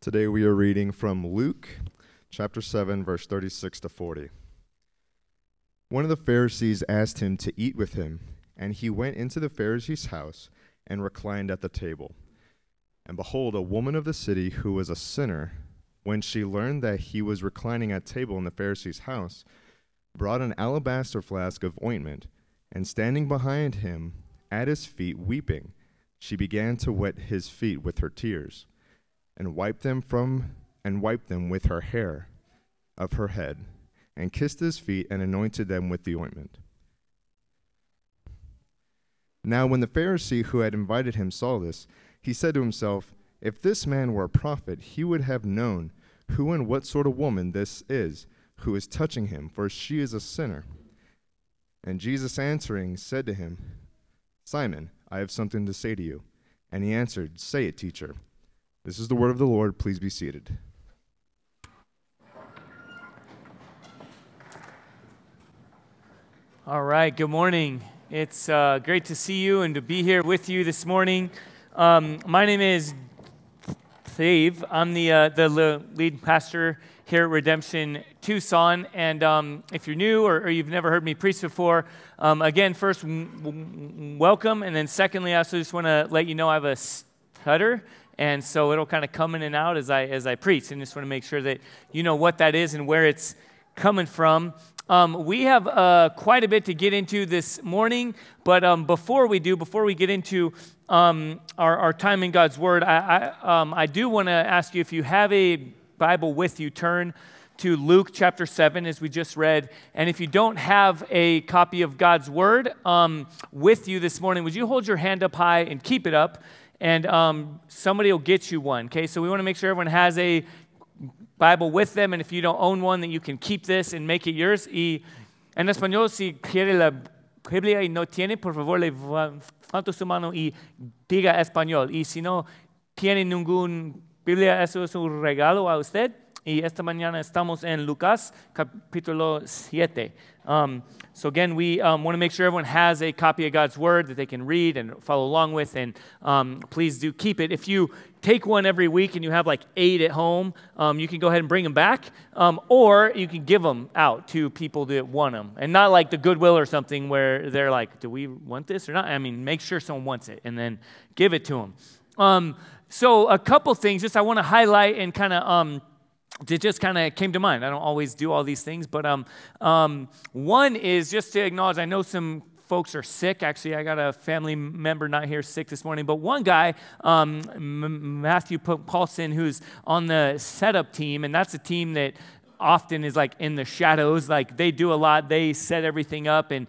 Today we are reading from Luke chapter 7, verse 36 to 40. One of the Pharisees asked him to eat with him, and he went into the Pharisee's house and reclined at the table. And behold, a woman of the city who was a sinner, when she learned that he was reclining at table in the Pharisee's house, brought an alabaster flask of ointment, and standing behind him at his feet weeping, she began to wet his feet with her tears, and wiped them from and wiped them with her hair of her head, and kissed his feet and anointed them with the ointment. Now when the Pharisee who had invited him saw this, he said to himself, If this man were a prophet, he would have known who and what sort of woman this is who is touching him, for she is a sinner. And Jesus answering said to him, Simon, I have something to say to you. And he answered, Say it, teacher. This is the word of the Lord. Please be seated. All right, good morning. It's uh, great to see you and to be here with you this morning. Um, my name is Dave. I'm the, uh, the lead pastor here at Redemption Tucson. And um, if you're new or, or, you've never heard me preach before, um, again, first, w- w- welcome. And then, secondly, I also just want to let you know I have a stutter. And so it'll kind of come in and out as I, as I preach. And just want to make sure that you know what that is and where it's coming from. Um, we have uh, quite a bit to get into this morning, but um, before we do, before we get into um, our, our, time in God's Word, I, I, um, I do want to ask you if you have a Bible with you, turn to Luke chapter 7, as we just read. And if you don't have a copy of God's Word um, with you this morning, would you hold your hand up high and keep it up? And um, somebody will get you one, okay? So we want to make sure everyone has a Bible with them. And if you don't own one, that you can keep this and make it yours. Y en español, si quiere la Biblia y no tiene, por favor, levanta su mano y diga español. Y si no tiene ningún Biblia, eso es un regalo a usted. Y esta mañana estamos en Lucas capítulo 7. Um, so, again, we um, want to make sure everyone has a copy of God's Word that they can read and follow along with. And um, please do keep it. If you take one every week and you have like eight at home, um, you can go ahead and bring them back. Um, or you can give them out to people that want them. And not like the Goodwill or something where they're like, do we want this or not? I mean, make sure someone wants it and then give it to them. Um, so, a couple things just I want to highlight and kind of um, it just kind of came to mind. I don't always do all these things, but um, um, one is just to acknowledge I know some folks are sick. Actually, I got a family member not here sick this morning, but one guy, um, Matthew Paulson, who's on the setup team, and that's a team that often is like in the shadows. Like they do a lot, they set everything up, and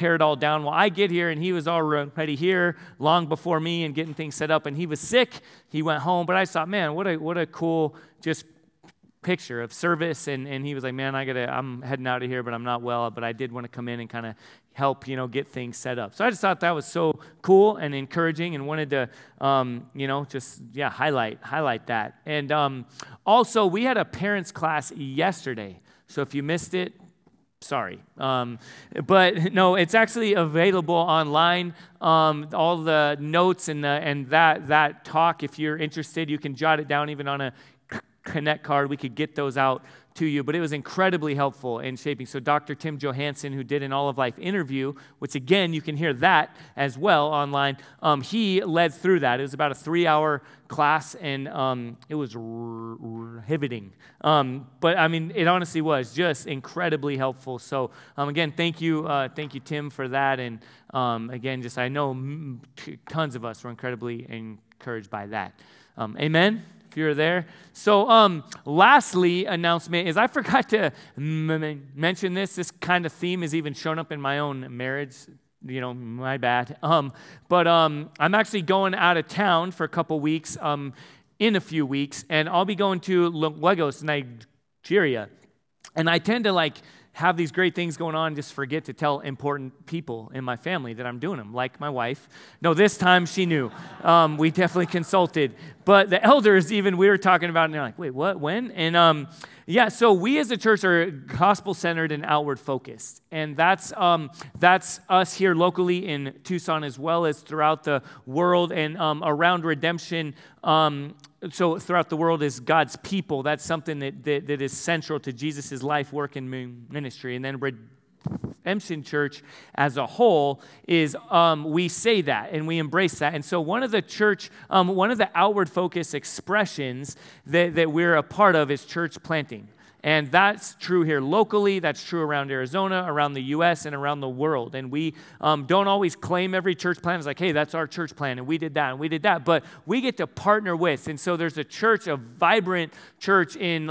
tear it all down. Well, I get here and he was already here long before me and getting things set up and he was sick. He went home, but I thought, man, what a what a cool just picture of service and, and he was like man i gotta i'm heading out of here but i'm not well but i did want to come in and kind of help you know get things set up so i just thought that was so cool and encouraging and wanted to um, you know just yeah highlight highlight that and um, also we had a parents class yesterday so if you missed it sorry. Um, but no, it's actually available online. Um, all the notes and, the, and that, that talk, if you're interested, you can jot it down even on a Connect card. We could get those out to you, but it was incredibly helpful in shaping. So, Dr. Tim Johansson, who did an All of Life interview, which again, you can hear that as well online, um, he led through that. It was about a three hour class, and um, it was riveting. Um, but I mean, it honestly was just incredibly helpful. So, um, again, thank you, uh, thank you, Tim, for that. And um, again, just I know tons of us were incredibly encouraged by that. Um, amen if you're there. So, um, lastly, announcement is I forgot to m- mention this. This kind of theme has even shown up in my own marriage. You know, my bad. Um, but um, I'm actually going out of town for a couple weeks um, in a few weeks, and I'll be going to Lagos, Nigeria. And I tend to like have these great things going on, just forget to tell important people in my family that I'm doing them, like my wife. No, this time she knew. Um, we definitely consulted. But the elders, even, we were talking about, and they're like, wait, what, when? And um, yeah, so we as a church are gospel centered and outward focused. And that's, um, that's us here locally in Tucson as well as throughout the world and um, around redemption um, so throughout the world is God's people. That's something that, that, that is central to Jesus' life, work, and ministry. And then Redemption Church as a whole is um, we say that and we embrace that. And so one of the church, um, one of the outward focus expressions that, that we're a part of is church planting. And that's true here locally, that's true around Arizona, around the US, and around the world. And we um, don't always claim every church plan is like, hey, that's our church plan, and we did that, and we did that. But we get to partner with. And so there's a church, a vibrant church in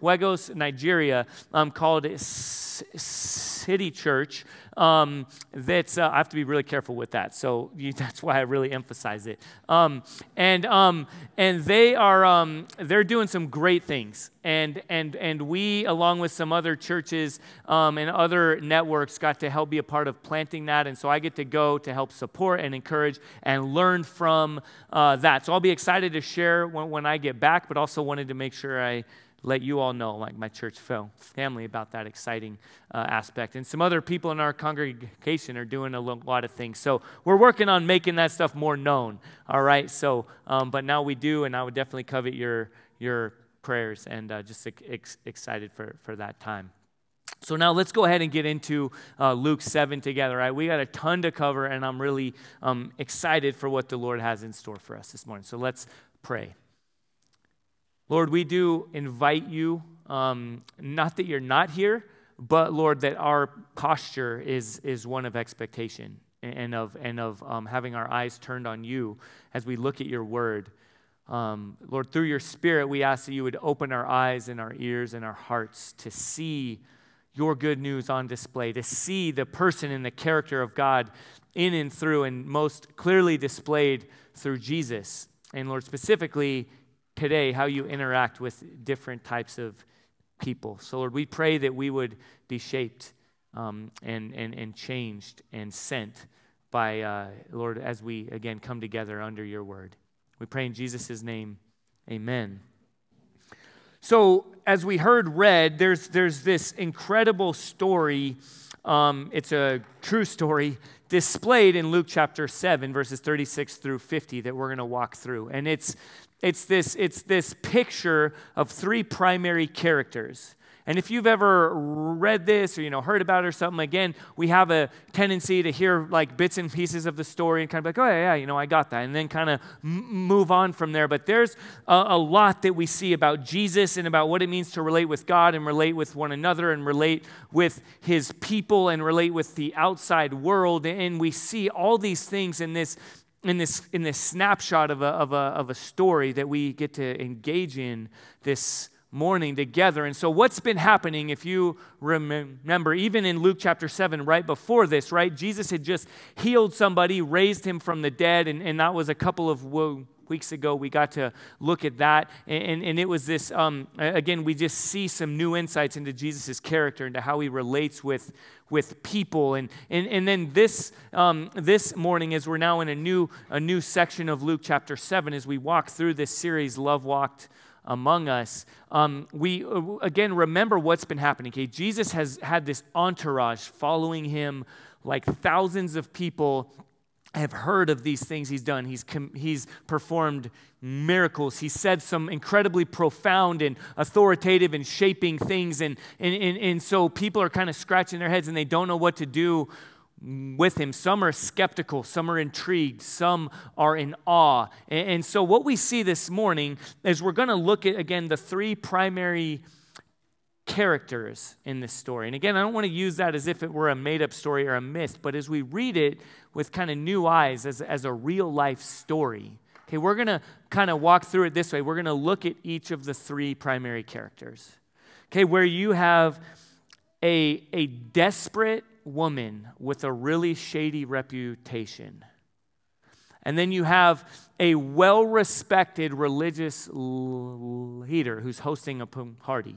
Lagos, Nigeria, um, called City Church um, that's uh, I have to be really careful with that. So you, that's why I really emphasize it. Um, and um, and they are um, they're doing some great things. And and and we, along with some other churches um, and other networks, got to help be a part of planting that. And so I get to go to help support and encourage and learn from uh, that. So I'll be excited to share when, when I get back, but also wanted to make sure I let you all know, like my church family, about that exciting uh, aspect. And some other people in our congregation are doing a lot of things. So we're working on making that stuff more known. All right. So, um, but now we do, and I would definitely covet your your prayers, and uh, just ex- excited for for that time. So now let's go ahead and get into uh, Luke 7 together. Right? We got a ton to cover, and I'm really um, excited for what the Lord has in store for us this morning. So let's pray. Lord, we do invite you, um, not that you're not here, but Lord, that our posture is, is one of expectation and of, and of um, having our eyes turned on you as we look at your word. Um, Lord, through your spirit, we ask that you would open our eyes and our ears and our hearts to see your good news on display, to see the person and the character of God in and through, and most clearly displayed through Jesus. And Lord, specifically, today how you interact with different types of people. So, Lord, we pray that we would be shaped um, and, and, and changed and sent by, uh, Lord, as we again come together under your word. We pray in Jesus' name, amen. So, as we heard read, there's, there's this incredible story. Um, it's a true story displayed in Luke chapter 7, verses 36 through 50, that we're going to walk through. And it's it's this, it's this picture of three primary characters. And if you've ever read this or you know heard about it or something, again, we have a tendency to hear like bits and pieces of the story and kind of like, oh yeah, yeah you know, I got that, and then kind of m- move on from there. But there's a, a lot that we see about Jesus and about what it means to relate with God and relate with one another and relate with His people and relate with the outside world. And we see all these things in this in this, in this snapshot of a, of, a, of a story that we get to engage in this morning together. And so, what's been happening, if you remember, even in Luke chapter 7, right before this, right? Jesus had just healed somebody, raised him from the dead, and, and that was a couple of weeks ago, we got to look at that. And, and, it was this, um, again, we just see some new insights into Jesus' character, into how he relates with, with people. And, and, and then this, um, this morning, as we're now in a new, a new section of Luke chapter 7, as we walk through this series, Love Walked among us, um, we uh, again remember what's been happening. Okay, Jesus has had this entourage following him, like thousands of people have heard of these things he's done. He's, com- he's performed miracles. He said some incredibly profound and authoritative and shaping things. And, and, and, and so people are kind of scratching their heads and they don't know what to do with him. Some are skeptical, some are intrigued, some are in awe. And, and so, what we see this morning is we're going to look at, again, the three primary characters in this story. And again, I don't want to use that as if it were a made up story or a myth, but as we read it with kind of new eyes as, as a real life story, okay, we're going to kind of walk through it this way. We're going to look at each of the three primary characters. Okay, where you have a, a desperate woman with a really shady reputation. And then you have a well respected religious leader who's hosting a party.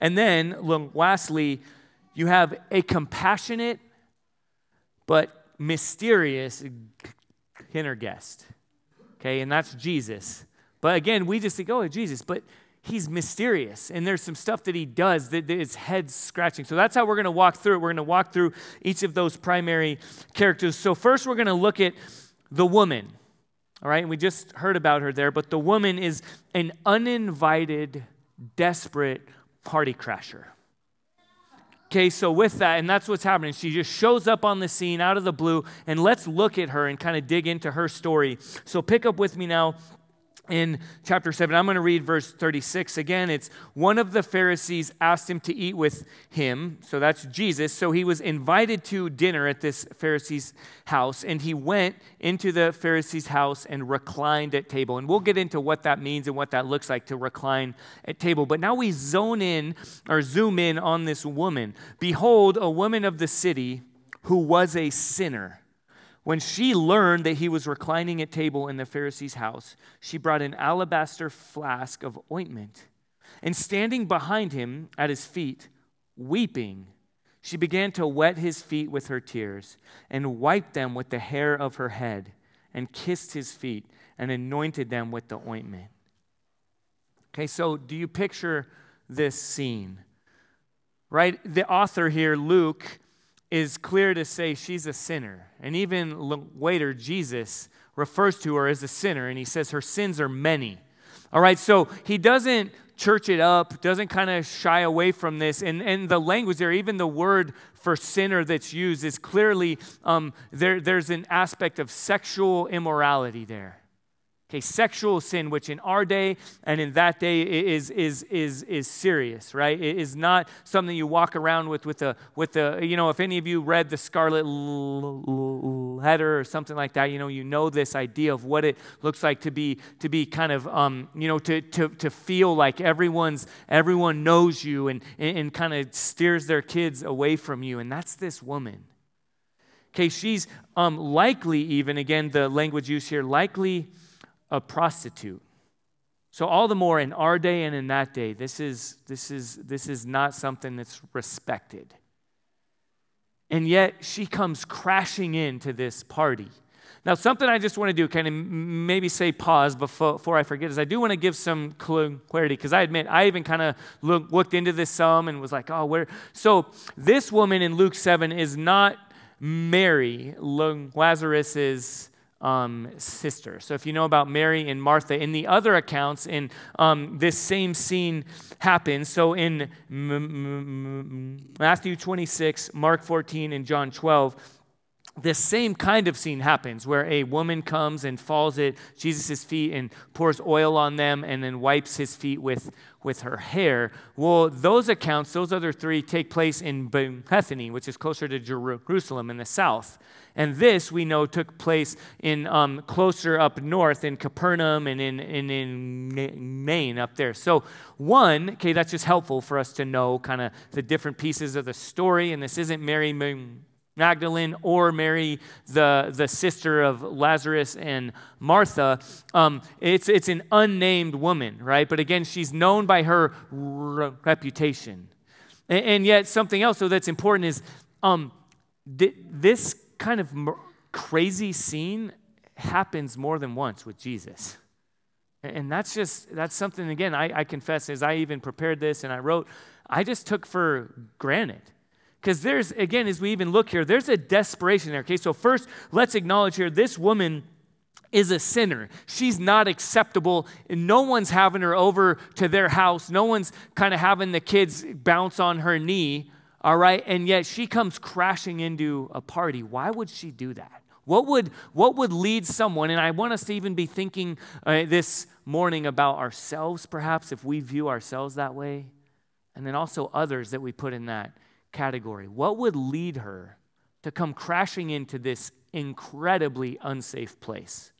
And then, lastly, you have a compassionate but mysterious inner guest. Okay, and that's Jesus. But again, we just think, oh, Jesus, but he's mysterious. And there's some stuff that he does that, is head scratching. So that's how we're going to walk through it. We're going to walk through each of those primary characters. So first we're going to look at the woman All right, and we just heard about her there, but the woman is an uninvited, desperate party crasher. Okay, so with that, and that's what's happening. She just shows up on the scene out of the blue, and let's look at her and kind of dig into her story. So pick up with me now in chapter 7. I'm going to read verse 36 again. It's one of the Pharisees asked him to eat with him. So that's Jesus. So he was invited to dinner at this Pharisee's house, and he went into the Pharisee's house and reclined at table. And we'll get into what that means and what that looks like to recline at table. But now we zone in or zoom in on this woman. Behold, a woman of the city who was a sinner. When she learned that he was reclining at table in the Pharisee's house, she brought an alabaster flask of ointment. And standing behind him at his feet, weeping, she began to wet his feet with her tears and wiped them with the hair of her head and kissed his feet and anointed them with the ointment. Okay, so do you picture this scene? Right? The author here, Luke, is clear to say she's a sinner. And even later, Jesus refers to her as a sinner and he says her sins are many. All right, so he doesn't church it up, doesn't kind of shy away from this. And, and the language there, even the word for sinner that's used, is clearly um, there, there's an aspect of sexual immorality there. Okay, sexual sin, which in our day and in that day is, is, is, is serious, right? It is not something you walk around with, with a, with a, you know, if any of you read the Scarlet Letter or something like that, you know, you know this idea of what it looks like to be, to be kind of, um, you know, to, to, to feel like everyone's, everyone knows you and, and, and kind of steers their kids away from you. And that's this woman. Okay, she's um, likely even, again, the language used here, likely a prostitute. So all the more in our day and in that day, this is, this is, this is not something that's respected. And yet she comes crashing into this party. Now, something I just want to do, kind of maybe say pause before, before I forget, is I do want to give some clarity because I admit I even kind of look, looked into this some and was like, oh, where? So this woman in Luke 7 is not Mary, Lazarus's um, sister. So if you know about Mary and Martha, in the other accounts, in um, this same scene happens. So in M- M- Matthew 26, Mark 14, and John 12, this same kind of scene happens where a woman comes and falls at Jesus' feet and pours oil on them and then wipes his feet with, with her hair. Well, those accounts, those other three, take place in Bethany, which is closer to Jerusalem in the south. And this we know took place in um, closer up north in Capernaum and in, in, in Nain up there. So, one, okay, that's just helpful for us to know kind of the different pieces of the story. And this isn't Mary Magdalene or Mary, the, the sister of Lazarus and Martha. Um, it's, it's an unnamed woman, right? But again, she's known by her reputation. And, and, yet, something else, so that's important is um, th- this kind of crazy scene happens more than once with Jesus. And that's just, that's something, again, I, I confess, as I even prepared this and I wrote, I just took for granted. Because there's, again, as we even look here, there's a desperation there. Okay, so first, let's acknowledge here this woman is a sinner. She's not acceptable. And No one's having her over to their house. No one's kind of having the kids bounce on her knee, all right? And yet she comes crashing into a party. Why would she do that? What would, what would lead someone, and I want us to even be thinking uh, this morning about ourselves, perhaps, if we view ourselves that way, and then also others that we put in that category. What would lead her to come crashing into this incredibly unsafe place?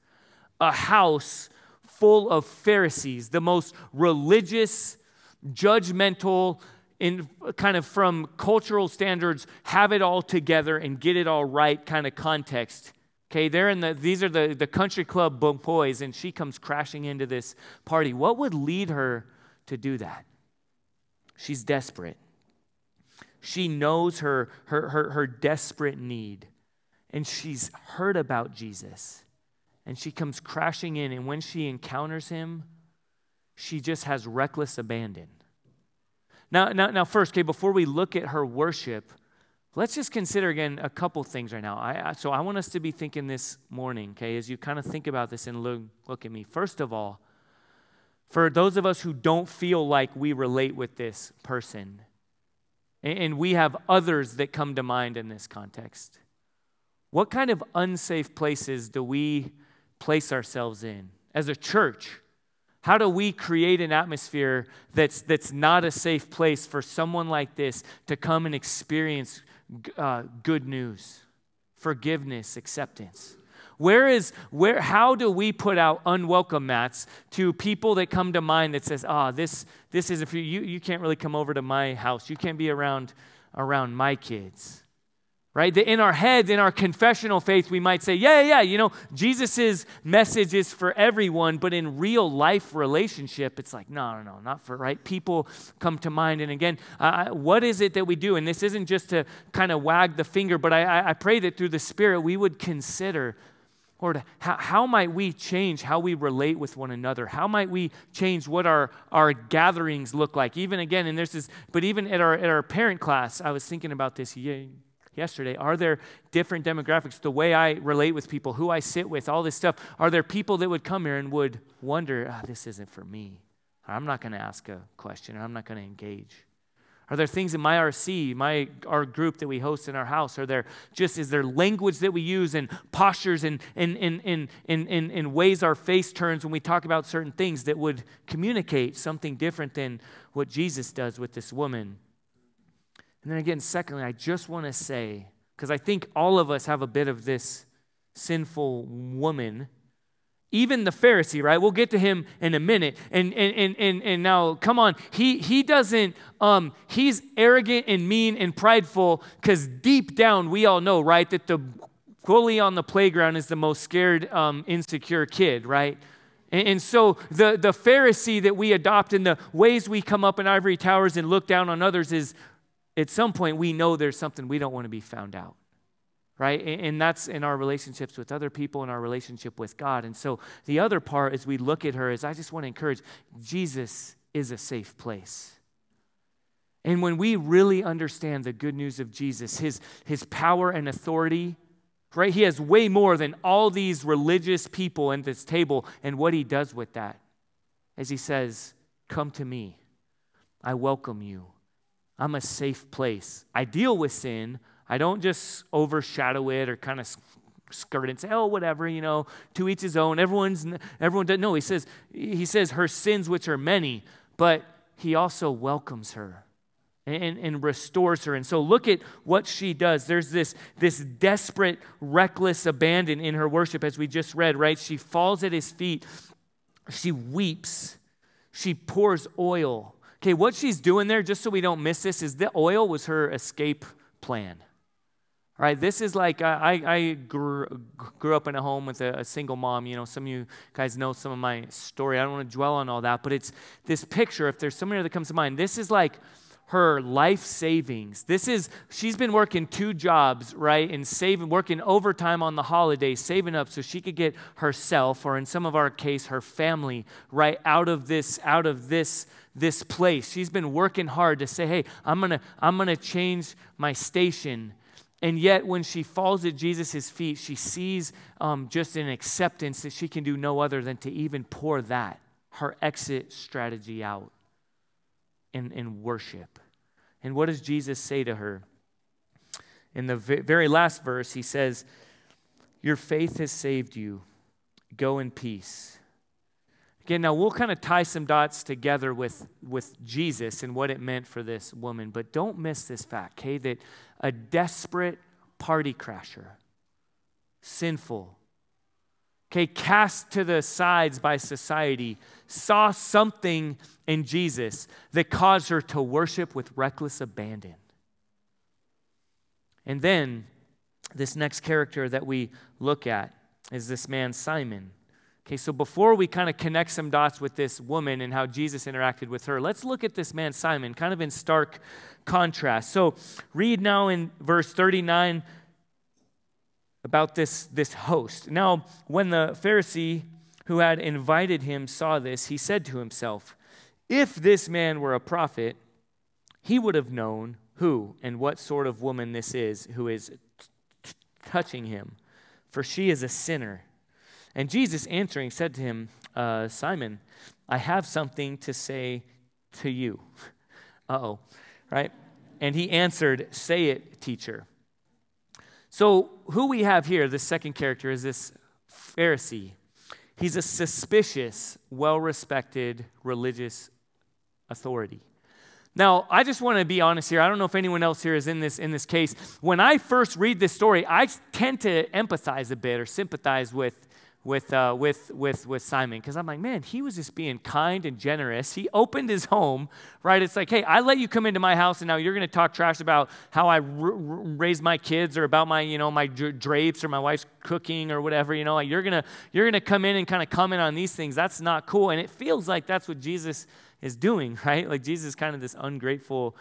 A house full of Pharisees, the most religious, judgmental, in kind of from cultural standards, have it all together and get it all right kind of context. Okay, they're in the these are the, the country club boys, and she comes crashing into this party. What would lead her to do that? She's desperate. She knows her, her, her, her desperate need. And she's heard about Jesus. And she comes crashing in. And when she encounters him, she just has reckless abandon. Now, now, now first, okay, before we look at her worship, Let's just consider again a couple things right now. I, I, so I want us to be thinking this morning, okay, as you kind of think about this and look, look at me. First of all, for those of us who don't feel like we relate with this person, and, we have others that come to mind in this context, what kind of unsafe places do we place ourselves in as a church? How do we create an atmosphere that's, that's not a safe place for someone like this to come and experience uh, good news, forgiveness, acceptance? Where is where how do we put out unwelcome mats to people that come to mind that says, "Ah, oh, this this is if you, you you can't really come over to my house. You can't be around around my kids." Right? That In our heads, in our confessional faith, we might say, yeah, yeah, you know, Jesus' message is for everyone, but in real life relationship, it's like, no, no, no, not for, right? People come to mind. And again, uh, what is it that we do? And this isn't just to kind of wag the finger, but I, I pray that through the Spirit we would consider Lord, how, how, might we change how we relate with one another? How might we change what our, our gatherings look like? Even again, and there's this, but even at our, at our parent class, I was thinking about this yesterday. Are there different demographics? The way I relate with people, who I sit with, all this stuff. Are there people that would come here and would wonder, oh, this isn't for me? I'm not going to ask a question, I'm not going to engage. Are there things in my RC, my our group that we host in our house? Are there just is there language that we use and postures and and and and and, ways our face turns when we talk about certain things that would communicate something different than what Jesus does with this woman? And then again, secondly, I just want to say, because I think all of us have a bit of this sinful woman even the Pharisee, right? We'll get to him in a minute. And and and and, and now come on, he he doesn't um he's arrogant and mean and prideful because deep down we all know, right, that the bully on the playground is the most scared, um, insecure kid, right? And, and so the, the Pharisee that we adopt in the ways we come up in ivory towers and look down on others is at some point we know there's something we don't want to be found out right? And that's in our relationships with other people, in our relationship with God. And so the other part, as we look at her, is I just want to encourage Jesus is a safe place. And when we really understand the good news of Jesus, his, his power and authority, right? He has way more than all these religious people at this table and what he does with that. As he says, Come to me. I welcome you. I'm a safe place. I deal with sin, I don't just overshadow it or kind of skirt and say, oh, whatever, you know, to each his own. Everyone's, everyone doesn't know. He says, he says her sins, which are many, but he also welcomes her and, and restores her. And so look at what she does. There's this, this desperate, reckless abandon in her worship, as we just read, right? She falls at his feet. She weeps. She pours oil. Okay, what she's doing there, just so we don't miss this, is the oil was her escape plan. Right, this is like I, I grew, grew up in a home with a, a, single mom. You know, some of you guys know some of my story. I don't want to dwell on all that, but it's this picture. If there's somebody that comes to mind, this is like her life savings. This is she's been working two jobs, right, and saving, working overtime on the holidays, saving up so she could get herself, or in some of our case, her family, right out of this, out of this this place. She's been working hard to say, hey, I'm gonna I'm gonna change my station and yet, when she falls at Jesus' feet, she sees um, just an acceptance that she can do no other than to even pour that, her exit strategy out in, in worship. And what does Jesus say to her? In the very last verse, he says, Your faith has saved you. Go in peace. Again, now we'll kind of tie some dots together with, with Jesus and what it meant for this woman, but don't miss this fact, okay? That a desperate party crasher, sinful, okay, cast to the sides by society, saw something in Jesus that caused her to worship with reckless abandon. And then this next character that we look at is this man, Simon. Okay, so before we kind of connect some dots with this woman and how Jesus interacted with her, let's look at this man, Simon, kind of in stark contrast. So read now in verse 39 about this, this host. Now, when the Pharisee who had invited him saw this, he said to himself, If this man were a prophet, he would have known who and what sort of woman this is who is t- touching him, for she is a sinner. And Jesus answering said to him, uh, Simon, I have something to say to you. Uh oh, right? And he answered, Say it, teacher. So, who we have here, this second character, is this Pharisee. He's a suspicious, well respected religious authority. Now, I just want to be honest here. I don't know if anyone else here is in this in this case. When I first read this story, I tend to empathize a bit or sympathize with with, uh, with, with, with Simon because I'm like, man, he was just being kind and generous. He opened his home, right? It's like, hey, I let you come into my house and now you're going to talk trash about how I r- r- raised my kids or about my, you know, my drapes or my wife's cooking or whatever, you know, like you're going to, you're going to come in and kind of comment on these things. That's not cool. And it feels like that's what Jesus is doing, right? Like Jesus is kind of this ungrateful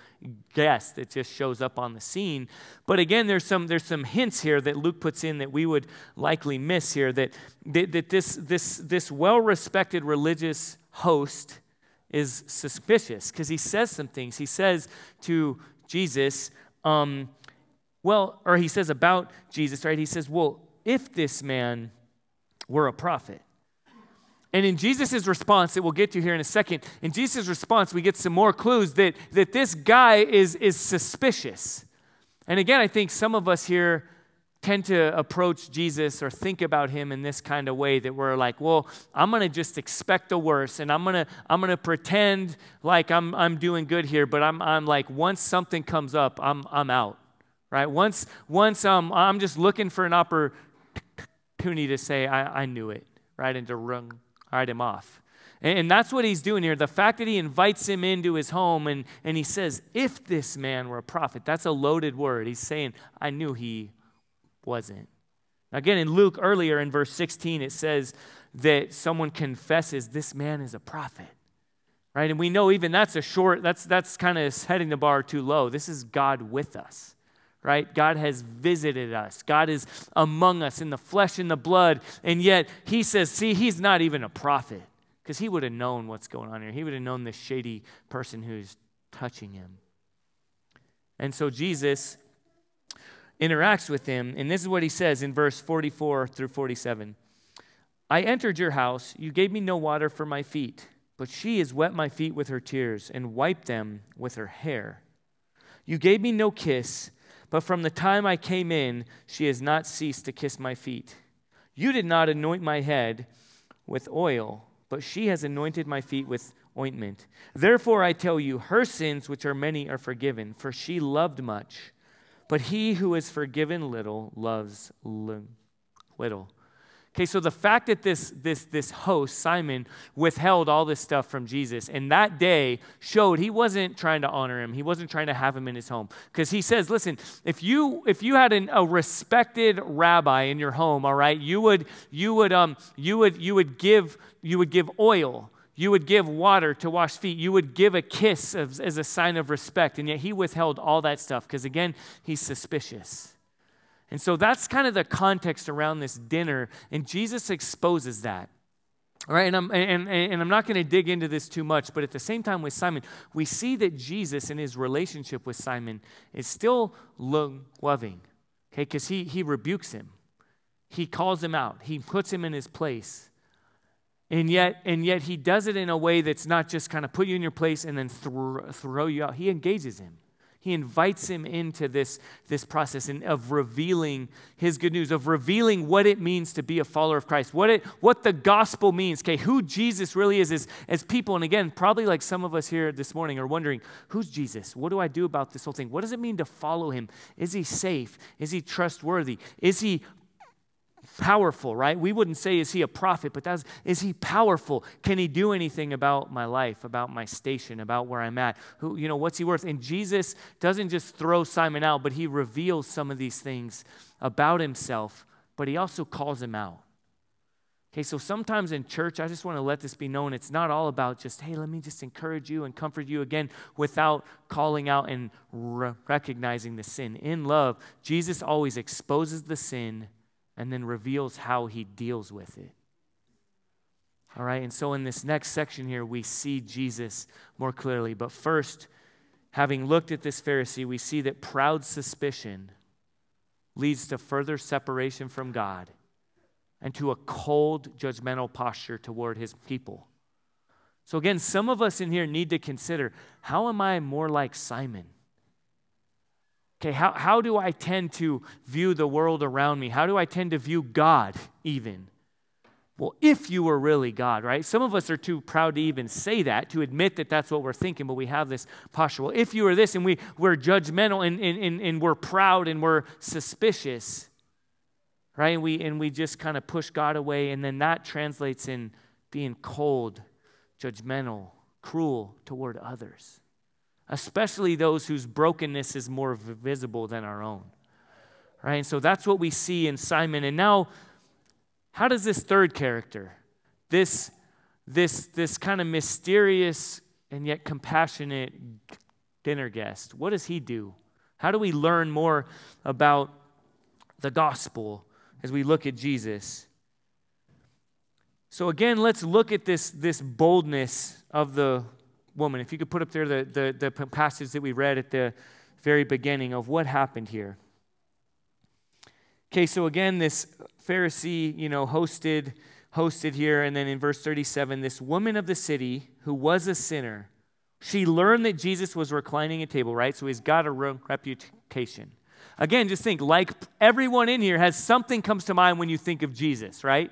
guest that just shows up on the scene. But again, there's some there's some hints here that Luke puts in that we would likely miss here that that, that this this this well-respected religious host is suspicious because he says some things. He says to Jesus, um, well, or he says about Jesus, right? He says, well, if this man were a prophet, and in Jesus' response, that we'll get to here in a second, in Jesus' response, we get some more clues that, that this guy is, is suspicious. And again, I think some of us here tend to approach Jesus or think about him in this kind of way that we're like, well, I'm going to just expect the worst and I'm going to I'm going to pretend like I'm I'm doing good here, but I'm I'm like once something comes up, I'm I'm out. Right? Once once um I'm just looking for an opportunity to say I, I knew it, right? And to run write him off. And, that's what he's doing here. The fact that he invites him into his home and, and he says, if this man were a prophet, that's a loaded word. He's saying, I knew he wasn't. Again, in Luke earlier in verse 16, it says that someone confesses, This man is a prophet. Right? And we know even that's a short, that's, that's kind of setting the bar too low. This is God with us right? God has visited us. God is among us in the flesh and the blood. And yet he says, see, he's not even a prophet because he would have known what's going on here. He would have known this shady person who's touching him. And so Jesus interacts with him, and this is what he says in verse 44 through 47. I entered your house. You gave me no water for my feet, but she has wet my feet with her tears and wiped them with her hair. You gave me no kiss but from the time I came in, she has not ceased to kiss my feet. You did not anoint my head with oil, but she has anointed my feet with ointment. Therefore, I tell you, her sins, which are many, are forgiven, for she loved much. But he who is forgiven little loves little. Okay, so the fact that this, this, this host, Simon, withheld all this stuff from Jesus, and that day showed he wasn't trying to honor him. He wasn't trying to have him in his home. Because he says, listen, if you if you had an, a respected rabbi in your home, all right, you would you would um you would you would give you would give oil you would give water to wash feet. You would give a kiss as, as a sign of respect. And yet he withheld all that stuff because, again, he's suspicious. And so that's kind of the context around this dinner, and Jesus exposes that. All right, and I'm, and, and I'm not going to dig into this too much, but at the same time with Simon, we see that Jesus in his relationship with Simon is still loving, okay, because he, he rebukes him. He calls him out. He puts him in his place. And yet, and yet he does it in a way that's not just kind of put you in your place and then throw, throw you out. He engages him. He invites him into this, this process of revealing his good news, of revealing what it means to be a follower of Christ, what, it, what the gospel means, okay, who Jesus really is as, as people. And again, probably like some of us here this morning are wondering, who's Jesus? What do I do about this whole thing? What does it mean to follow him? Is he safe? Is he trustworthy? Is he powerful, right? We wouldn't say, is he a prophet, but that's, is he powerful? Can he do anything about my life, about my station, about where I'm at? Who, you know, what's he worth? And Jesus doesn't just throw Simon out, but he reveals some of these things about himself, but he also calls him out. Okay, so sometimes in church, I just want to let this be known. It's not all about just, hey, let me just encourage you and comfort you again without calling out and re- recognizing the sin. In love, Jesus always exposes the sin and then reveals how he deals with it. All right, and so in this next section here, we see Jesus more clearly. But first, having looked at this Pharisee, we see that proud suspicion leads to further separation from God and to a cold, judgmental posture toward his people. So, again, some of us in here need to consider how am I more like Simon? Okay, how, how do I tend to view the world around me? How do I tend to view God even? Well, if you were really God, right? Some of us are too proud to even say that, to admit that that's what we're thinking, but we have this posture. Well, if you were this and we, we're judgmental and, and, and, and we're proud and we're suspicious, right? And we, and we just kind of push God away, and then that translates in being cold, judgmental, cruel toward others, especially those whose brokenness is more visible than our own, right? And so that's what we see in Simon. And now, how does this third character, this, this, this kind of mysterious and yet compassionate dinner guest, what does he do? How do we learn more about the gospel as we look at Jesus? So, again, let's look at this, this boldness of the woman. If you could put up there the, the, the passage that we read at the very beginning of what happened here. Okay, so again, this Pharisee, you know, hosted hosted here and then in verse 37 this woman of the city who was a sinner she learned that jesus was reclining at table right so he's got a reputation again just think like everyone in here has something comes to mind when you think of jesus right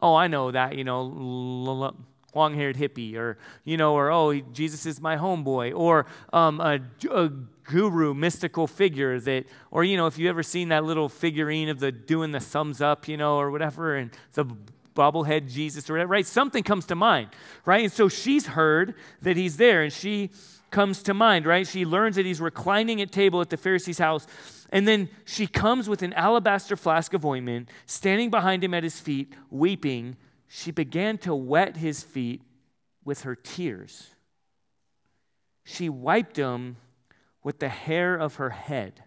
oh i know that you know long haired hippie, or, you know, or, oh, Jesus is my homeboy, or um, a, a, guru, mystical figure that, or, you know, if you ever seen that little figurine of the doing the thumbs up, you know, or whatever, and the bobblehead Jesus or whatever, right? Something comes to mind, right? And so she's heard that he's there, and she comes to mind, right? She learns that he's reclining at table at the Pharisee's house. And then she comes with an alabaster flask of ointment, standing behind him at his feet, weeping she began to wet his feet with her tears. She wiped them with the hair of her head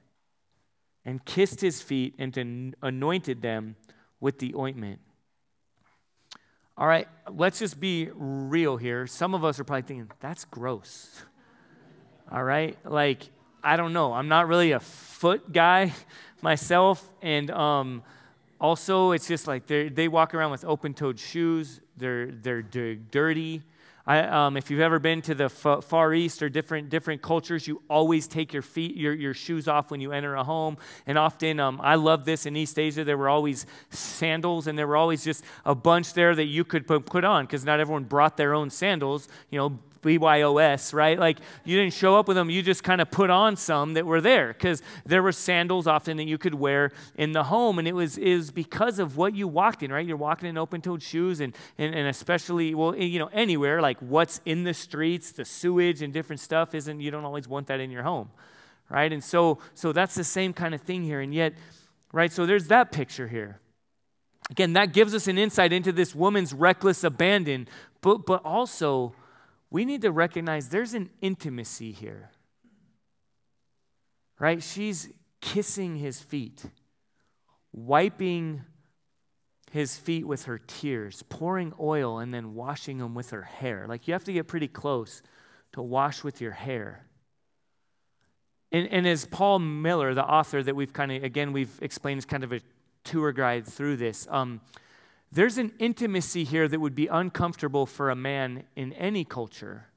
and kissed his feet and anointed them with the ointment. All right, let's just be real here. Some of us are probably thinking, that's gross. All right, like, I don't know. I'm not really a foot guy myself, and um, also, it's just like they walk around with open toed shoes, they're, they're dirty. I, um, if you've ever been to the f- Far East or different, different cultures, you always take your feet, your, your shoes off when you enter a home. And often, um, I love this in East Asia, there were always sandals, and there were always just a bunch there that you could put, put on because not everyone brought their own sandals. You know, BYOS, right? Like you didn't show up with them, you just kind of put on some that were there because there were sandals often that you could wear in the home. And it was, was because of what you walked in, right? You're walking in open toed shoes and, and, and especially, well, eh, you know, anywhere, like what's in the streets, the sewage and different stuff isn't, you don't always want that in your home, right? And so, so that's the same kind of thing here. And yet, right, so there's that picture here. Again, that gives us an insight into this woman's reckless abandon, but, but also we need to recognize there's an intimacy here. Right? She's kissing his feet, wiping his feet with her tears, pouring oil, and then washing them with her hair. Like you have to get pretty close to wash with your hair. And, and as Paul Miller, the author that we've kind of, again, we've explained as kind of a tour guide through this, um, there's an intimacy here that would be uncomfortable for a man in any culture,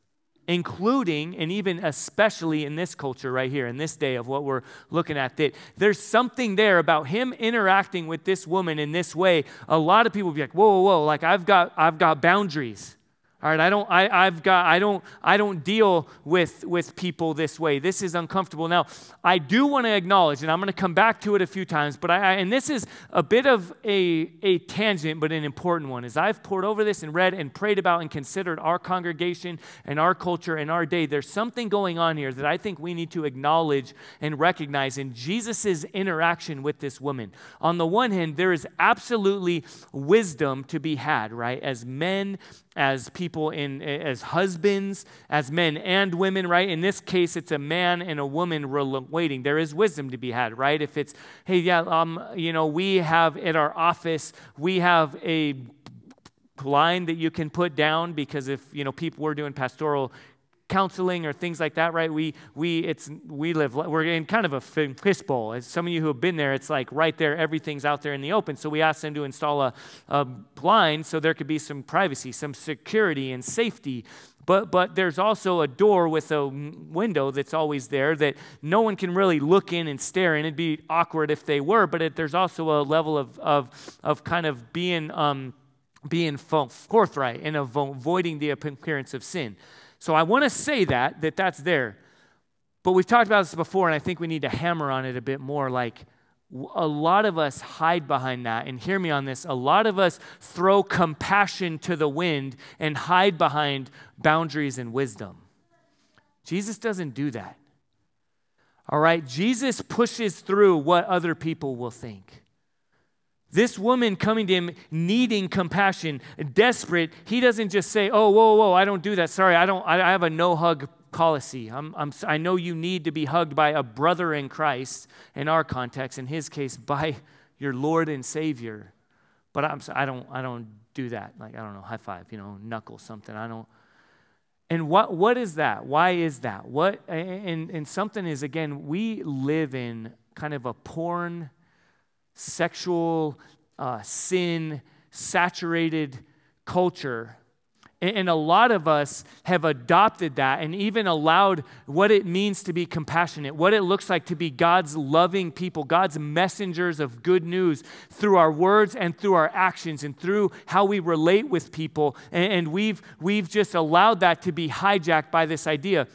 including and even especially in this culture right here, in this day of what we're looking at. That there's something there about him interacting with this woman in this way. A lot of people be like, whoa, whoa, whoa, like I've got, I've got boundaries. All right, I don't, I, I've got, I don't, I don't deal with, with people this way. This is uncomfortable. Now, I do want to acknowledge, and I'm going to come back to it a few times, but I, I, and this is a bit of a, a tangent, but an important one. As I've pored over this and read and prayed about and considered our congregation and our culture and our day, there's something going on here that I think we need to acknowledge and recognize in Jesus' interaction with this woman. On the one hand, there is absolutely wisdom to be had, right? As men as people in as husbands as men and women right? In this case it's a man and a woman waiting. There is wisdom to be had right? If it's hey yeah um you know we have at our office we have a line that you can put down because if you know people were doing pastoral counseling or things like that, right? We we it's we live we're in kind of a fishbowl. As some of you who have been there, it's like right there, everything's out there in the open. So we asked them to install a, a blind so there could be some privacy, some security and safety. But but there's also a door with a window that's always there that no one can really look in and stare in. It'd be awkward if they were, but it, there's also a level of of of kind of being um, being forthright and avoiding the appearance of sin. So I want to say that, that that's there. But we've talked about this before, and I think we need to hammer on it a bit more. Like, a lot of us hide behind that. And hear me on this a lot of us throw compassion to the wind and hide behind boundaries and wisdom. Jesus doesn't do that. All right? Jesus pushes through what other people will think. This woman coming to him needing compassion, desperate, he doesn't just say, Oh, whoa, whoa, I don't do that. Sorry, I don't, I have a no hug policy. I'm, I'm, I know you need to be hugged by a brother in Christ, in our context, in his case, by your Lord and Savior. But I'm, I don't, I don't do that. Like, I don't know, high five, you know, knuckle something. I don't. And what, what is that? Why is that? What, and, and something is, again, we live in kind of a porn sexual uh, sin saturated culture. And a lot of us have adopted that and even allowed what it means to be compassionate, what it looks like to be God's loving people, God's messengers of good news through our words and through our actions and through how we relate with people. And we've, we've just allowed that to be hijacked by this idea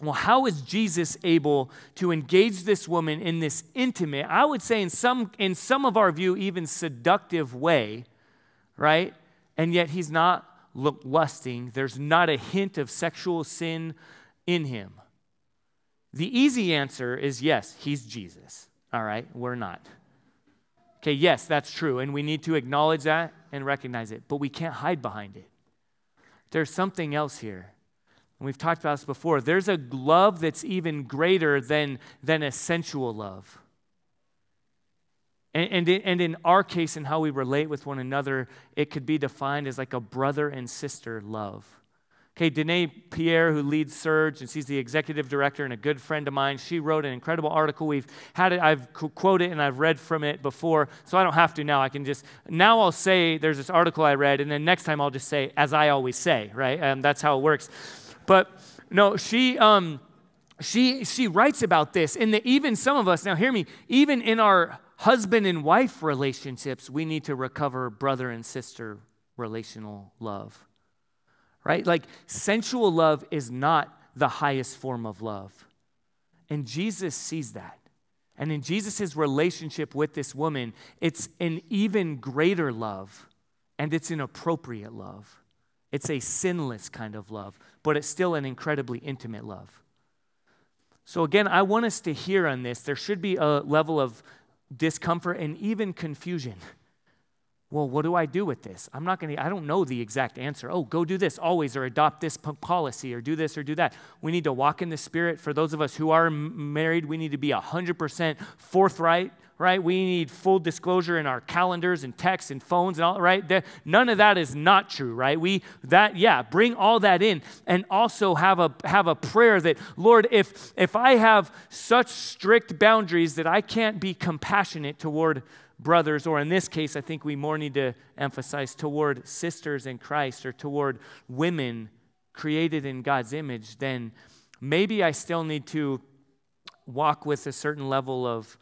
well, how is Jesus able to engage this woman in this intimate, I would say in some, in some of our view, even seductive way, right? And yet he's not lusting. There's not a hint of sexual sin in him. The easy answer is yes, he's Jesus. All right, we're not. Okay, yes, that's true. And we need to acknowledge that and recognize it, but we can't hide behind it. There's something else here. And we've talked about this before. There's a love that's even greater than, than a sensual love. And, and, in, and in our case, in how we relate with one another, it could be defined as like a brother and sister love. Okay, Danae Pierre, who leads Surge, and she's the executive director and a good friend of mine, she wrote an incredible article. We've had it, I've quoted and I've read from it before, so I don't have to now. I can just, now I'll say there's this article I read, and then next time I'll just say, as I always say, right? And that's how it works. But no, she, um, she, she writes about this, and that even some of us, now hear me, even in our husband and wife relationships, we need to recover brother and sister relational love. Right? Like sensual love is not the highest form of love. And Jesus sees that. And in Jesus' relationship with this woman, it's an even greater love, and it's an appropriate love. It's a sinless kind of love, but it's still an incredibly intimate love. So, again, I want us to hear on this. There should be a level of discomfort and even confusion. Well, what do I do with this? I'm not going to, I don't know the exact answer. Oh, go do this always, or adopt this policy, or do this or do that. We need to walk in the Spirit. For those of us who are married, we need to be 100% forthright right? We need full disclosure in our calendars and texts and phones and all, right? None of that is not true, right? We that yeah, bring all that in and also have a have a prayer that Lord, if if I have such strict boundaries that I can't be compassionate toward brothers or in this case I think we more need to emphasize toward sisters in Christ or toward women created in God's image, then maybe I still need to walk with a certain level of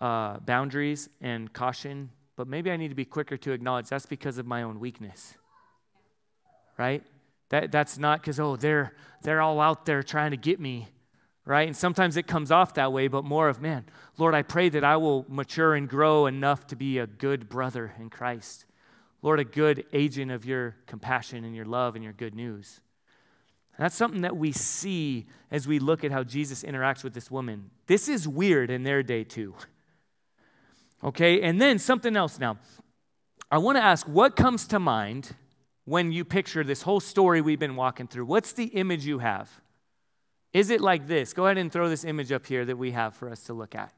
uh, boundaries and caution, but maybe I need to be quicker to acknowledge that's because of my own weakness. Right? That, that's not because, oh, they're, they're all out there trying to get me. Right? And sometimes it comes off that way, but more of, man, Lord, I pray that I will mature and grow enough to be a good brother in Christ. Lord, a good agent of your compassion and your love and your good news. That's something that we see as we look at how Jesus interacts with this woman. This is weird in their day, too. Okay, and then something else now. I want to ask what comes to mind when you picture this whole story we've been walking through? What's the image you have? Is it like this? Go ahead and throw this image up here that we have for us to look at.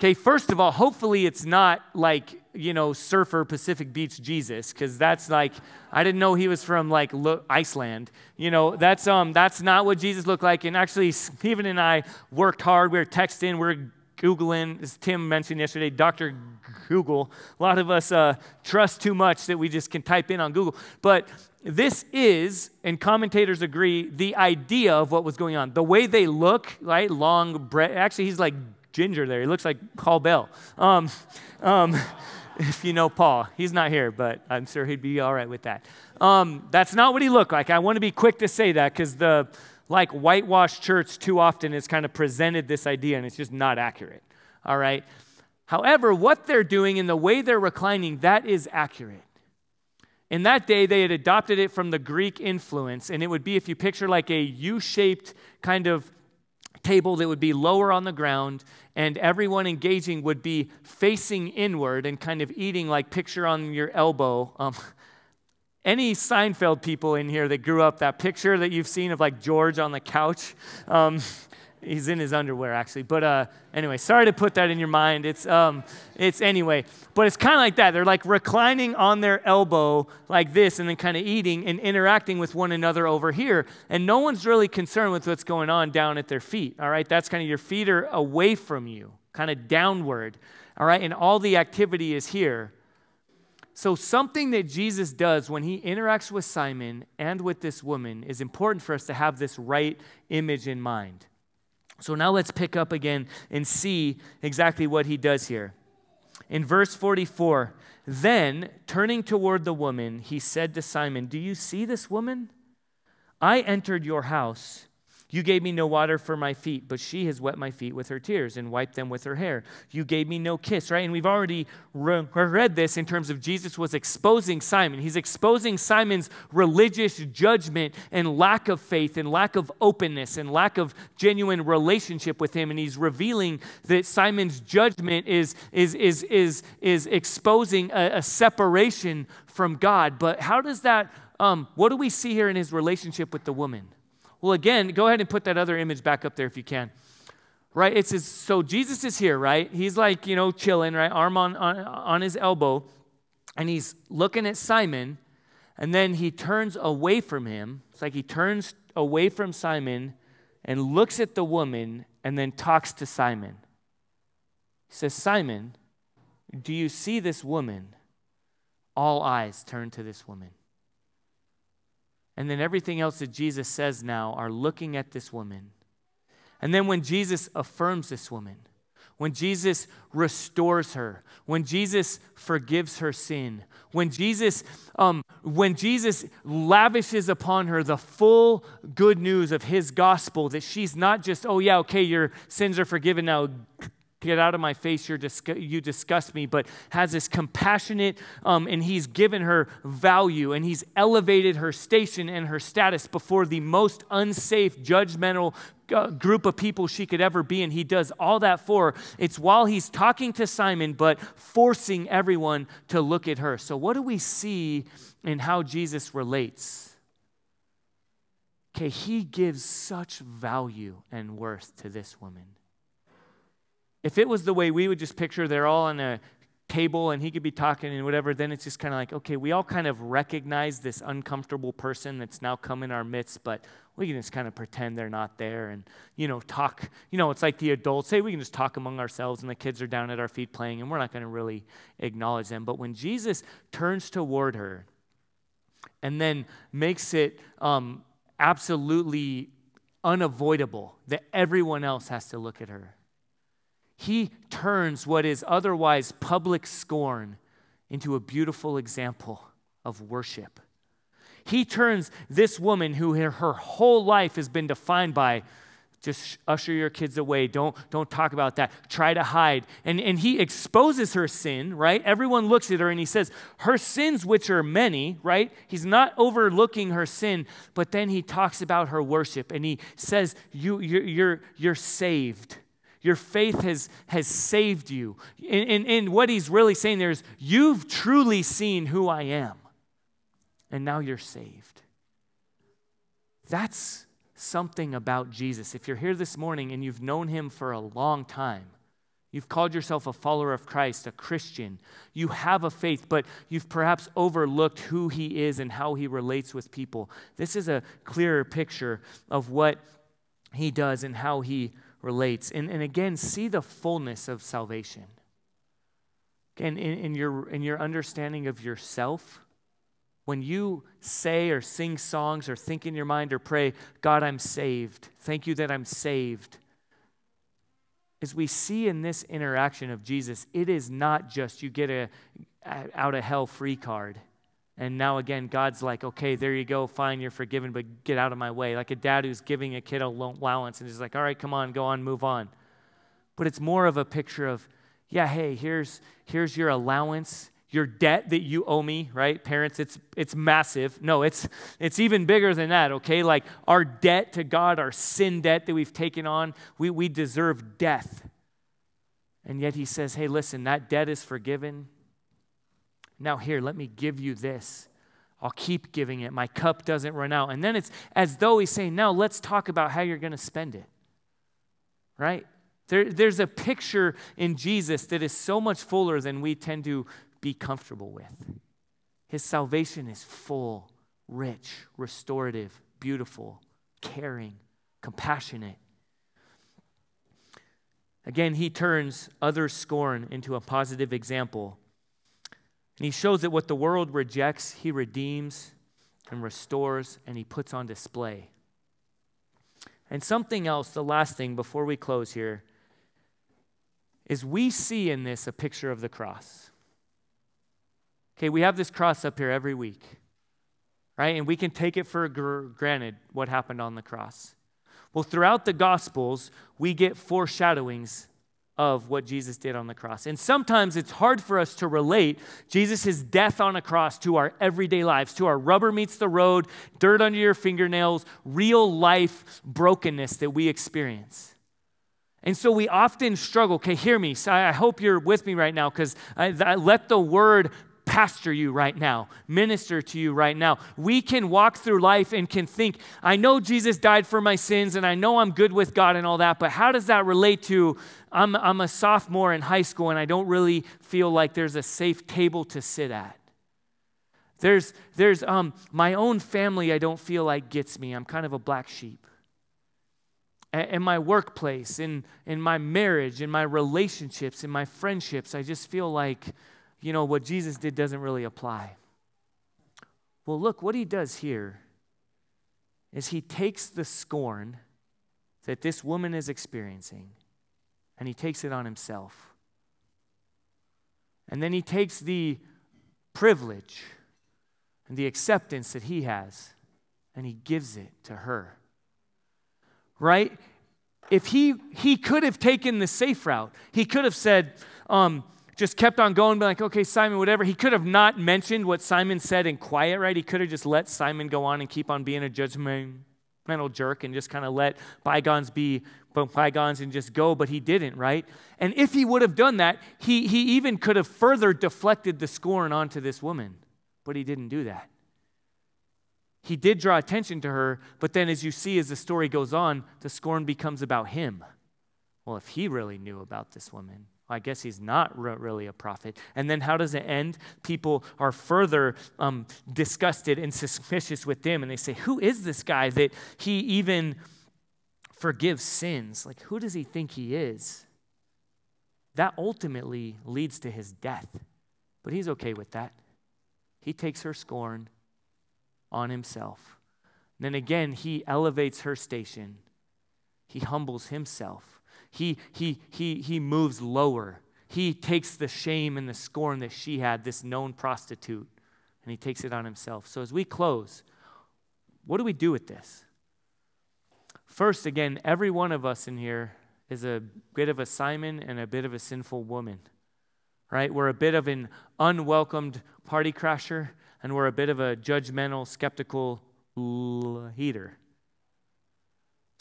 Okay, first of all, hopefully it's not like, you know, surfer Pacific Beach Jesus, because that's like, I didn't know he was from like Iceland. You know, that's um that's not what Jesus looked like. And actually, Stephen and I worked hard. We were texting, we are Googling, as Tim mentioned yesterday, Dr. Google. A lot of us uh, trust too much that we just can type in on Google. But this is, and commentators agree, the idea of what was going on. The way they look, right? Long bread. Actually, he's like ginger there. He looks like Paul Bell. Um, um, if you know Paul, he's not here, but I'm sure he'd be all right with that. Um, that's not what he looked like. I want to be quick to say that because the like whitewashed church too often has kind of presented this idea and it's just not accurate. All right. However, what they're doing and the way they're reclining, that is accurate. In that day, they had adopted it from the Greek influence, and it would be if you picture like a U shaped kind of table that would be lower on the ground, and everyone engaging would be facing inward and kind of eating like picture on your elbow. Um, any Seinfeld people in here that grew up, that picture that you've seen of like George on the couch, um, he's in his underwear actually. But uh, anyway, sorry to put that in your mind. It's um, it's anyway, but it's kind of like that. They're like reclining on their elbow like this, and then kind of eating and interacting with one another over here. And no one's really concerned with what's going on down at their feet. All right, that's kind of your feet are away from you, kind of downward. All right, and all the activity is here. So, something that Jesus does when he interacts with Simon and with this woman is important for us to have this right image in mind. So now let's pick up again and see exactly what he does here. In verse 44, then turning toward the woman, he said to Simon, Do you see this woman? I entered your house. You gave me no water for my feet, but she has wet my feet with her tears and wiped them with her hair. You gave me no kiss, right? And we've already re- read this in terms of Jesus was exposing Simon. He's exposing Simon's religious judgment and lack of faith and lack of openness and lack of genuine relationship with him. And he's revealing that Simon's judgment is, is, is, is, is exposing a, a separation from God. But how does that, um, what do we see here in his relationship with the woman? Well, again, go ahead and put that other image back up there if you can. Right? It says, so Jesus is here, right? He's like, you know, chilling, right? Arm on, on, on his elbow, and he's looking at Simon, and then he turns away from him. It's like he turns away from Simon and looks at the woman and then talks to Simon. He says, Simon, do you see this woman? All eyes turn to this woman. And then everything else that Jesus says now are looking at this woman. And then when Jesus affirms this woman, when Jesus restores her, when Jesus forgives her sin, when Jesus, um, when Jesus lavishes upon her the full good news of his gospel, that she's not just, oh yeah, okay, your sins are forgiven now, get out of my face, you disgust me, but has this compassionate, um, and he's given her value and he's elevated her station and her status before the most unsafe, judgmental uh, group of people she could ever be. And he does all that for her. It's while he's talking to Simon, but forcing everyone to look at her. So, what do we see in how Jesus relates? Okay, he gives such value and worth to this woman. If it was the way we would just picture they're all on a table and he could be talking and whatever, then it's just kind of like, okay, we all kind of recognize this uncomfortable person that's now come in our midst, but we can just kind of pretend they're not there and, you know, talk. You know, it's like the adults say we can just talk among ourselves and the kids are down at our feet playing and we're not going to really acknowledge them. But when Jesus turns toward her and then makes it um, absolutely unavoidable that everyone else has to look at her he turns what is otherwise public scorn into a beautiful example of worship. He turns this woman who her, whole life has been defined by just usher your kids away. Don't don't talk about that. Try to hide. And and he exposes her sin right? Everyone looks at her and he says her sins which are many right? He's not overlooking her sin but then he talks about her worship and he says you you're you're, you're saved your faith has, has saved you. And, and, and what he's really saying there is, you've truly seen who I am, and now you're saved. That's something about Jesus. If you're here this morning and you've known him for a long time, You've called yourself a follower of Christ, a Christian. You have a faith, but you've perhaps overlooked who he is and how he relates with people. This is a clearer picture of what he does and how he relates. And, and again, see the fullness of salvation. Again, in, in, your, in your understanding of yourself, when you say or sing songs or think in your mind or pray, God, I'm saved. Thank you that I'm saved as we see in this interaction of Jesus, it is not just you get a, out of hell free card. And now again, God's like, okay, there you go, fine, you're forgiven, but get out of my way. Like a dad who's giving a kid a allowance and he's like, all right, come on, go on, move on. But it's more of a picture of, yeah, hey, here's, here's your allowance your debt that you owe me, right? Parents, it's it's massive. No, it's it's even bigger than that, okay? Like our debt to God, our sin debt that we've taken on, we, we deserve death. And yet he says, Hey, listen, that debt is forgiven. Now, here, let me give you this. I'll keep giving it. My cup doesn't run out. And then it's as though he's saying, Now let's talk about how you're going to spend it. Right? There, there's a picture in Jesus that is so much fuller than we tend to be comfortable with. His salvation is full, rich, restorative, beautiful, caring, compassionate. Again, he turns other scorn into a positive example. And he shows that what the world rejects, he redeems and restores and he puts on display. And something else, the last thing before we close here, is we see in this a picture of the cross. Okay, we have this cross up here every week, right? And we can take it for granted what happened on the cross. Well, throughout the Gospels, we get foreshadowings of what Jesus did on the cross. And sometimes it's hard for us to relate Jesus' death on a cross to our everyday lives, to our rubber meets the road, dirt under your fingernails, real life brokenness that we experience. And so we often struggle. Okay, hear me. So I hope you're with me right now because I let the word pastor you right now, minister to you right now. We can walk through life and can think, I know Jesus died for my sins and I know I'm good with God and all that, but how does that relate to I'm, I'm a sophomore in high school and I don't really feel like there's a safe table to sit at? There's, there's um, my own family, I don't feel like gets me. I'm kind of a black sheep. In my workplace, in, in my marriage, in my relationships, in my friendships, I just feel like you know, what Jesus did doesn't really apply. Well, look, what he does here is he takes the scorn that this woman is experiencing and he takes it on himself. And then he takes the privilege and the acceptance that he has and he gives it to her. Right? If he he could have taken the safe route, he could have said, um, just kept on going, be like, okay, Simon, whatever. He could have not mentioned what Simon said in quiet, right? He could have just let Simon go on and keep on being a judgmental jerk and just kind of let bygones be bygones and just go, but he didn't, right? And if he would have done that, he, he even could have further deflected the scorn onto this woman, but he didn't do that. He did draw attention to her, but then as you see as the story goes on, the scorn becomes about him. Well, if he really knew about this woman, I guess he's not re- really a prophet. And then how does it end? People are further um, disgusted and suspicious with him, and they say, Who is this guy that he even forgives sins? Like, who does he think he is? That ultimately leads to his death. But he's okay with that. He takes her scorn on himself. And then again, he elevates her station, he humbles himself he, he, he, he moves lower. He takes the shame and the scorn that she had, this known prostitute, and he takes it on himself. So as we close, what do we do with this? First, again, every one of us in here is a bit of a Simon and a bit of a sinful woman, right? We're a bit of an unwelcomed party crasher, and we're a bit of a judgmental, skeptical heater.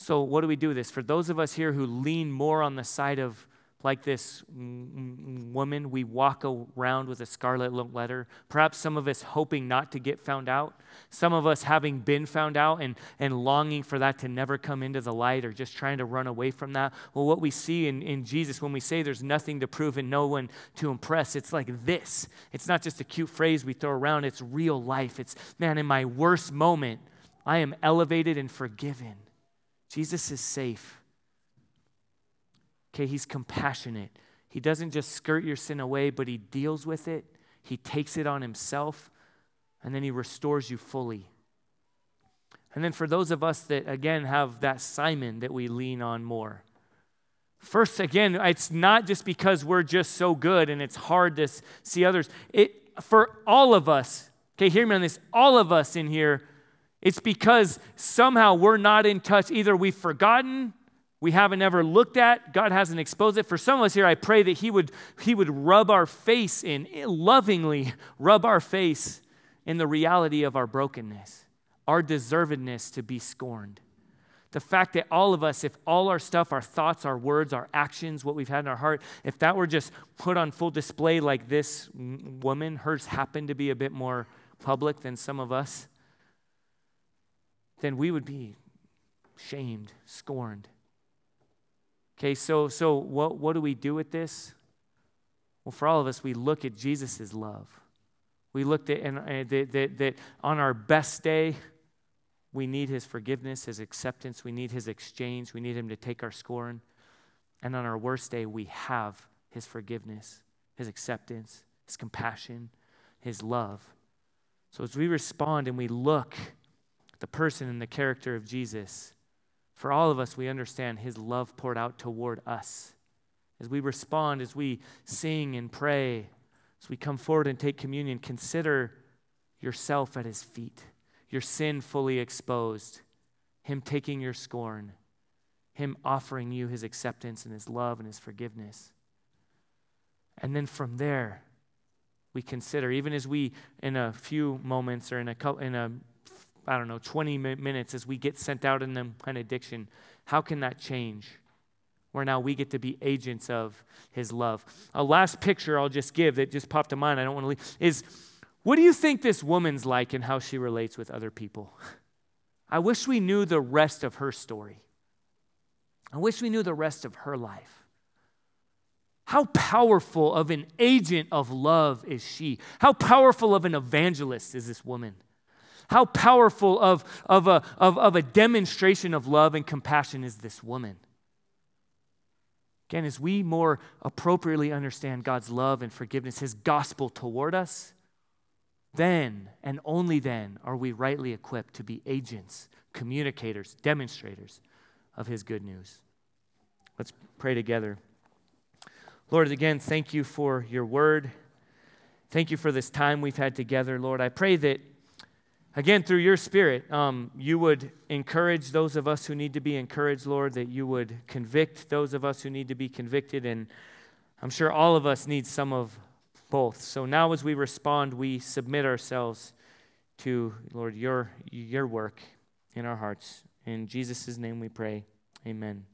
So, what do we do with this? For those of us here who lean more on the side of like this woman, we walk around with a scarlet letter. Perhaps some of us hoping not to get found out. Some of us having been found out and, and longing for that to never come into the light or just trying to run away from that. Well, what we see in, in Jesus when we say there's nothing to prove and no one to impress, it's like this. It's not just a cute phrase we throw around, it's real life. It's, man, in my worst moment, I am elevated and forgiven. Jesus is safe. Okay, he's compassionate. He doesn't just skirt your sin away, but he deals with it. He takes it on himself, and then he restores you fully. And then for those of us that, again, have that Simon that we lean on more, first, again, it's not just because we're just so good and it's hard to see others. It, for all of us, okay, hear me on this, all of us in here, it's because somehow we're not in touch. Either we've forgotten we haven't ever looked at. God hasn't exposed it. For some of us here, I pray that He would, he would rub our face in, lovingly rub our face in the reality of our brokenness, our deservedness to be scorned. The fact that all of us, if all our stuff, our thoughts, our words, our actions, what we've had in our heart, if that were just put on full display like this woman, hers happened to be a bit more public than some of us, then we would be shamed, scorned. Okay, so, so what, what do we do with this? Well, for all of us, we look at Jesus' love. We looked at and, uh, that, that, that on our best day, we need his forgiveness, his acceptance. We need his exchange. We need him to take our scorn. And on our worst day, we have his forgiveness, his acceptance, his compassion, his love. So as we respond and we look the person and the character of Jesus, for all of us, we understand his love poured out toward us. As we respond, as we sing and pray, as we come forward and take communion, consider yourself at his feet, your sin fully exposed, him taking your scorn, him offering you his acceptance and his love and his forgiveness. And then from there, we consider, even as we, in a few moments or in a, in a I don't know, 20 minutes as we get sent out in the benediction, how can that change? Where now we get to be agents of his love. A last picture I'll just give that just popped to mind, I don't want to leave, is what do you think this woman's like and how she relates with other people? I wish we knew the rest of her story. I wish we knew the rest of her life. How powerful of an agent of love is she? How powerful of an evangelist is this woman? How powerful of, of, a, of, of a demonstration of love and compassion is this woman? Again, as we more appropriately understand God's love and forgiveness, His gospel toward us, then and only then are we rightly equipped to be agents, communicators, demonstrators of His good news. Let's pray together. Lord, again, thank you for your word. Thank you for this time we've had together, Lord. I pray that Again, through your spirit, um, you would encourage those of us who need to be encouraged, Lord, that you would convict those of us who need to be convicted. And I'm sure all of us need some of both. So now, as we respond, we submit ourselves to, Lord, your, your work in our hearts. In Jesus' name we pray. Amen.